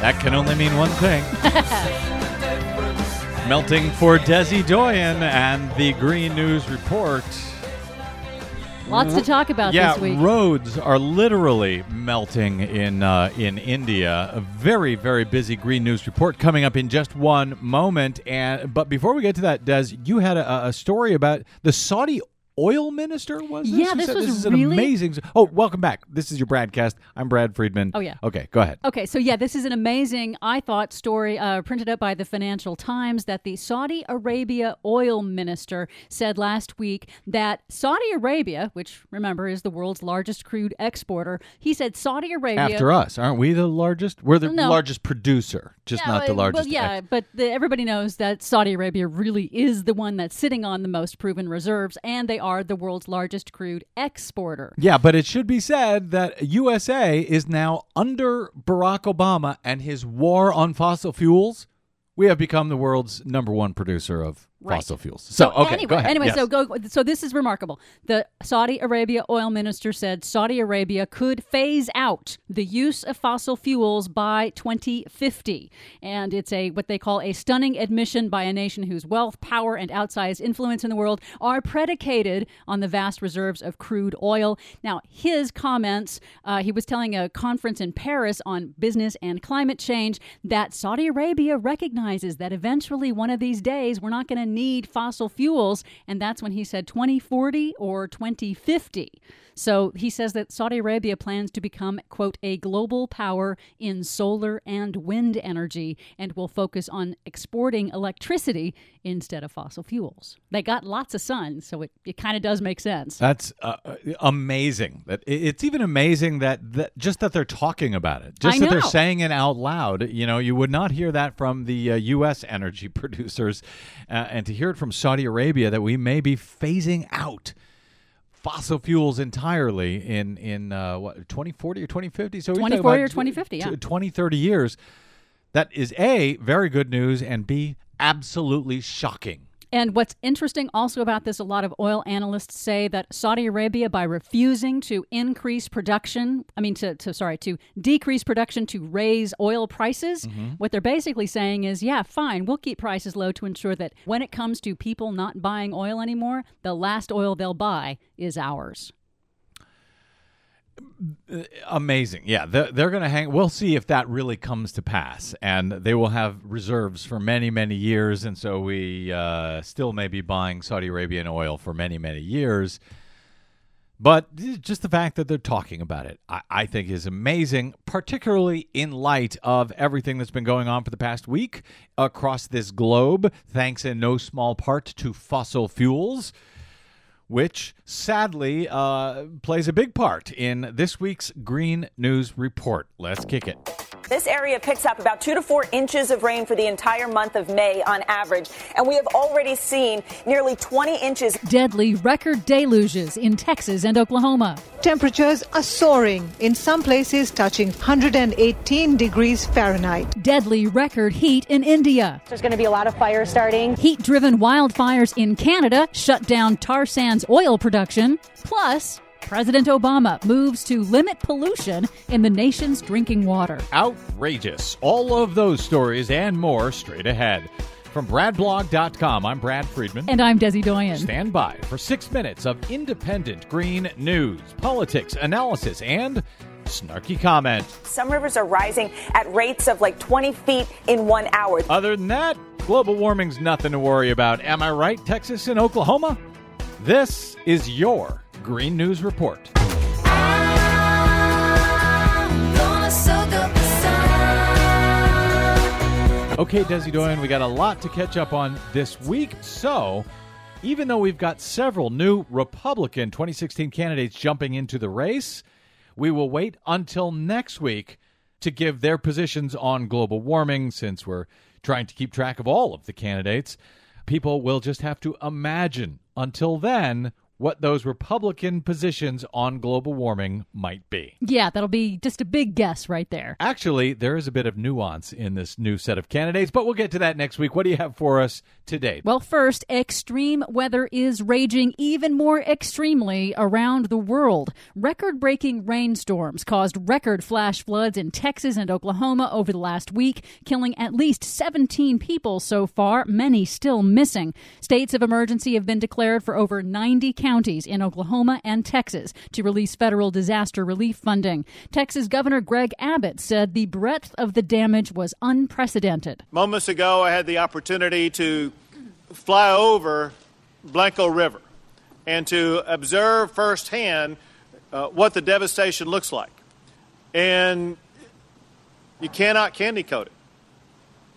That can only mean one thing. <laughs> Melting for Desi Doyen and the Green News Report. Lots to talk about yeah, this week. roads are literally melting in uh, in India. A very very busy Green News report coming up in just one moment. And but before we get to that, Des, you had a, a story about the Saudi oil minister. Was this? Yeah, this said was this is an amazing. Oh, welcome back. This is your BradCast. I'm Brad Friedman. Oh, yeah. Okay, go ahead. Okay, so yeah, this is an amazing, I thought, story uh, printed up by the Financial Times that the Saudi Arabia oil minister said last week that Saudi Arabia, which remember is the world's largest crude exporter, he said Saudi Arabia. After us, aren't we the largest? We're the No. largest producer, just Yeah, not the largest. Well, yeah, ex- but the, everybody knows that Saudi Arabia really is the one that's sitting on the most proven reserves, and they are the world's largest crude exporter. Yeah, but it should be said that USA is now under Barack Obama and his war on fossil fuels. We have become the world's number one producer of Right. fossil fuels. So, okay, anyway. Anyway, Yes. so go. So this is remarkable. The Saudi Arabia oil minister said Saudi Arabia could phase out the use of fossil fuels by 2050, and it's a what they call a stunning admission by a nation whose wealth, power, and outsized influence in the world are predicated on the vast reserves of crude oil. Now, his comments. Uh, he was telling a conference in Paris on business and climate change that Saudi Arabia recognizes that eventually one of these days we're not going to need fossil fuels, and that's when he said 2040 or 2050. So he says that Saudi Arabia plans to become, quote, a global power in solar and wind energy and will focus on exporting electricity instead of fossil fuels. They got lots of sun, so it, it kind of does make sense. That's uh, uh, amazing. That it's even amazing that, that just that they're talking about it, just that they're saying it out loud. You know, you would not hear that from the uh, U.S. energy <laughs> producers, uh, and to hear it from Saudi Arabia that we may be phasing out fossil fuels entirely in in uh, what 2040 or 2050. So we're 2040 or 2050, yeah. tw- 20, 30 years. That is a very good news, and b absolutely shocking. And what's interesting also about this, a lot of oil analysts say that Saudi Arabia, by refusing to increase production, I mean, to, to sorry, to decrease production to raise oil prices, mm-hmm. what they're basically saying is, yeah, fine, we'll keep prices low to ensure that when it comes to people not buying oil anymore, the last oil they'll buy is ours. Amazing. Yeah, they're, they're going to hang. We'll see if that really comes to pass. And they will have reserves for many, many years. And so we uh, still may be buying Saudi Arabian oil for many, many years. But just the fact that they're talking about it, I, I think is amazing, particularly in light of everything that's been going on for the past week across this globe, thanks in no small part to fossil fuels which sadly uh, plays a big part in this week's Green News Report. Let's kick it. This area picks up about two to four inches of rain for the entire month of May on average, and we have already seen nearly 20 inches. Deadly record deluges in Texas and Oklahoma. Temperatures are soaring, in some places touching 118 degrees Fahrenheit. Deadly record heat in India. There's going to be a lot of fires starting. Heat driven wildfires in Canada shut down tar sands oil production. Plus, President Obama moves to limit pollution in the nation's drinking water. Outrageous. All of those stories and more straight ahead. From BradBlog.com, I'm Brad Friedman. And I'm Desi Doyen. Stand by for six minutes of independent green news, politics, analysis, and snarky comment. Some rivers are rising at rates of like 20 feet in one hour. Other than that, global warming's nothing to worry about. Am I right, Texas and Oklahoma? This is your Green News Report. Okay, Desi Doyen, we got a lot to catch up on this week. So, even though we've got several new Republican 2016 candidates jumping into the race, we will wait until next week to give their positions on global warming since we're trying to keep track of all of the candidates. People will just have to imagine until then what those Republican positions on global warming might be. Yeah, that'll be just a big guess right there. Actually, there is a bit of nuance in this new set of candidates, but we'll get to that next week. What do you have for us today? Well, first, extreme weather is raging even more extremely around the world. Record breaking rainstorms caused record flash floods in Texas and Oklahoma over the last week, killing at least 17 people so far, many still missing. States of emergency have been declared for over 90 counties counties in Oklahoma and Texas to release federal disaster relief funding. Texas Governor Greg Abbott said the breadth of the damage was unprecedented. Moments ago, I had the opportunity to fly over Blanco River and to observe firsthand uh, what the devastation looks like. And you cannot candy coat it.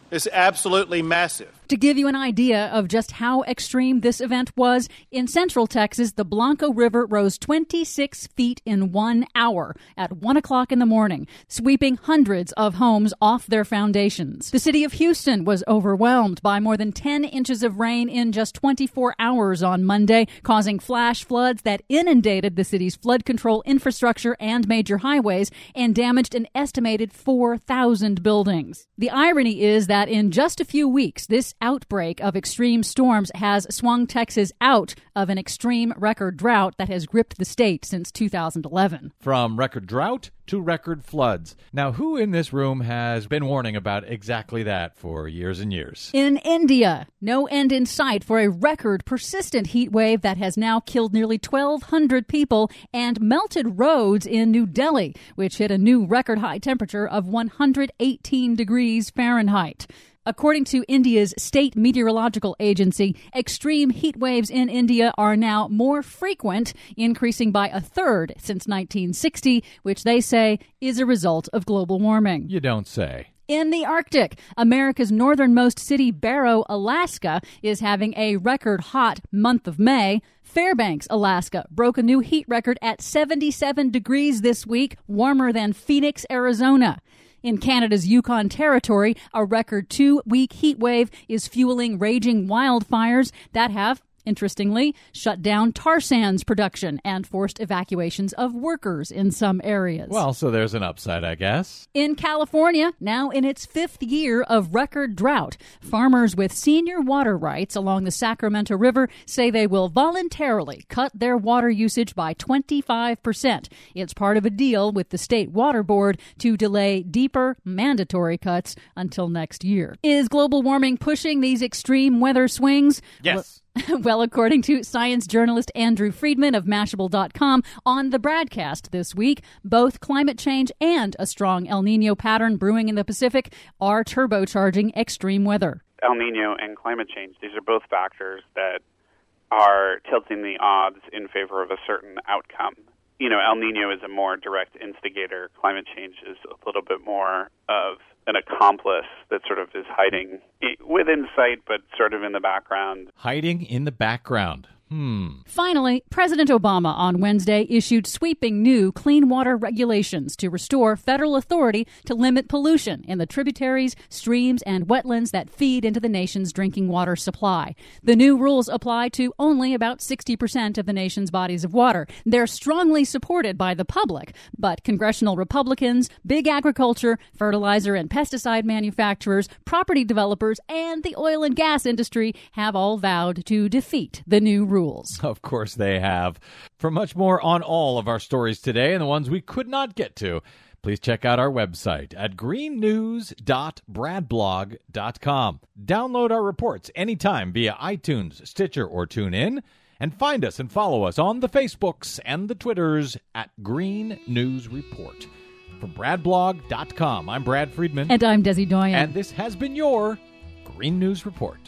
It's absolutely massive. To give you an idea of just how extreme this event was, in central Texas, the Blanco River rose 26 feet in one hour at 1 o'clock in the morning, sweeping hundreds of homes off their foundations. The city of Houston was overwhelmed by more than 10 inches of rain in just 24 hours on Monday, causing flash floods that inundated the city's flood control infrastructure and major highways and damaged an estimated 4,000 buildings. The irony is that in just a few weeks, this outbreak of extreme storms has swung Texas out of an extreme record drought that has gripped the state since 2011. From record drought to record floods. Now, who in this room has been warning about exactly that for years and years? In India, no end in sight for a record persistent heat wave that has now killed nearly 1,200 people and melted roads in New Delhi, which hit a new record high temperature of 118 degrees Fahrenheit. According to India's state meteorological agency, extreme heat waves in India are now more frequent, increasing by a third since 1960, which they say is a result of global warming. You don't say. In the Arctic, America's northernmost city, Barrow, Alaska, is having a record hot month of May. Fairbanks, Alaska, broke a new heat record at 77 degrees this week, warmer than Phoenix, Arizona. In Canada's Yukon Territory, a record two week heat wave is fueling raging wildfires that have, interestingly, shut down tar sands production and forced evacuations of workers in some areas. Well, so there's an upside, I guess. In California, now in its fifth year of record drought, farmers with senior water rights along the Sacramento River say they will voluntarily cut their water usage by 25%. It's part of a deal with the state water board to delay deeper mandatory cuts until next year. Is global warming pushing these extreme weather swings? Yes. Well, <laughs> according to science journalist Andrew Freedman of Mashable.com on the broadcast this week, both climate change and a strong El Nino pattern brewing in the Pacific are turbocharging extreme weather. El Nino and climate change, these are both factors that are tilting the odds in favor of a certain outcome. You know, El Nino is a more direct instigator. Climate change is a little bit more of an accomplice that sort of is hiding within sight, but sort of in the background. Hiding in the background. Hmm. Finally, President Obama on Wednesday issued sweeping new clean water regulations to restore federal authority to limit pollution in the tributaries, streams, and wetlands that feed into the nation's drinking water supply. The new rules apply to only about 60% of the nation's bodies of water. They're strongly supported by the public, but congressional Republicans, big agriculture, fertilizer and pesticide manufacturers, property developers, and the oil and gas industry have all vowed to defeat the new rules. <laughs> Of course they have. For much more on all of our stories today and the ones we could not get to, please check out our website at greennews.bradblog.com. Download our reports anytime via iTunes, Stitcher, or TuneIn, and find us and follow us on the Facebooks and the Twitters at Green News Report. From bradblog.com, I'm Brad Friedman. And I'm Desi Doyen. And this has been your Green News Report.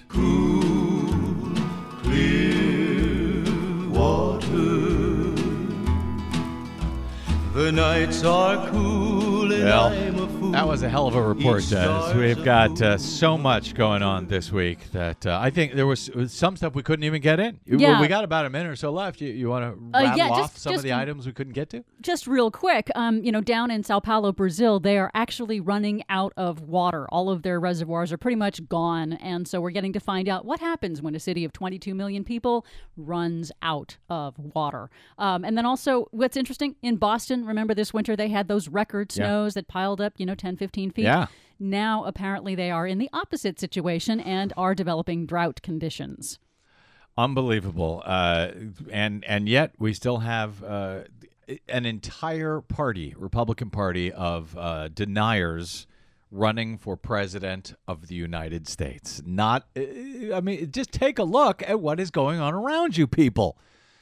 The nights are cool and Well, I'm. That was a hell of a report, Each Des. We've got uh, so much going on this week that uh, I think there was was some stuff we couldn't even get in. You- Yeah. we got about a minute or so left. You, you want to Uh, rattle yeah, off just- some of the items we couldn't get to? just real quick, um, you know, down in Sao Paulo, Brazil, they are actually running out of water. All of their reservoirs are pretty much gone, and so we're getting to find out what happens when a city of 22 million people runs out of water. Um, and then also, what's interesting in Boston, remember this winter they had those record Yeah. snows that piled up, you know, 10, 15 feet. Yeah. Now apparently they are in the opposite situation and are developing drought conditions. Unbelievable. Uh, and and yet we still have uh, an entire party, Republican Party, of uh, deniers running for president of the United States. Not, uh, I mean, just take a look at what is going on around you, people.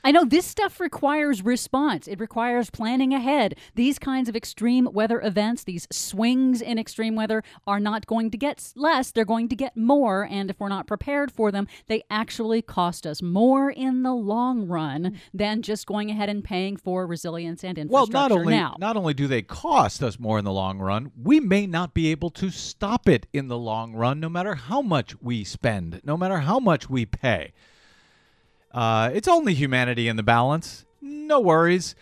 I know this stuff requires response. It requires planning ahead. These kinds of extreme weather events, these swings in extreme weather, are not going to get less, they're going to get more. And if we're not prepared for them, they actually cost us more in the long run than just going ahead and paying for resilience and infrastructure. Well, not only now. not only do they cost us more in the long run, we may not be able to stop it in the long run, no matter how much we spend, no matter how much we pay. Uh, it's only humanity in the balance. No worries.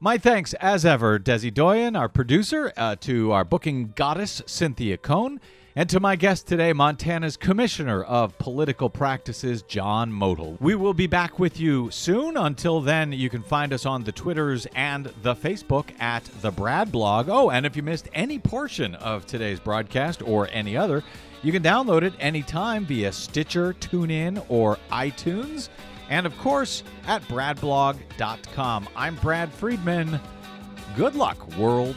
My thanks, as ever, Desi Doyen, our producer, uh, to our booking goddess, Cynthia Cohn, and to my guest today, Montana's Commissioner of Political Practices, John Motl. We will be back with you soon. Until then, you can find us on the Twitters and the Facebook at the Brad Blog. Oh, and if you missed any portion of today's broadcast or any other, you can download it anytime via Stitcher, TuneIn, or iTunes. And of course, at bradblog.com. I'm Brad Friedman. Good luck, world.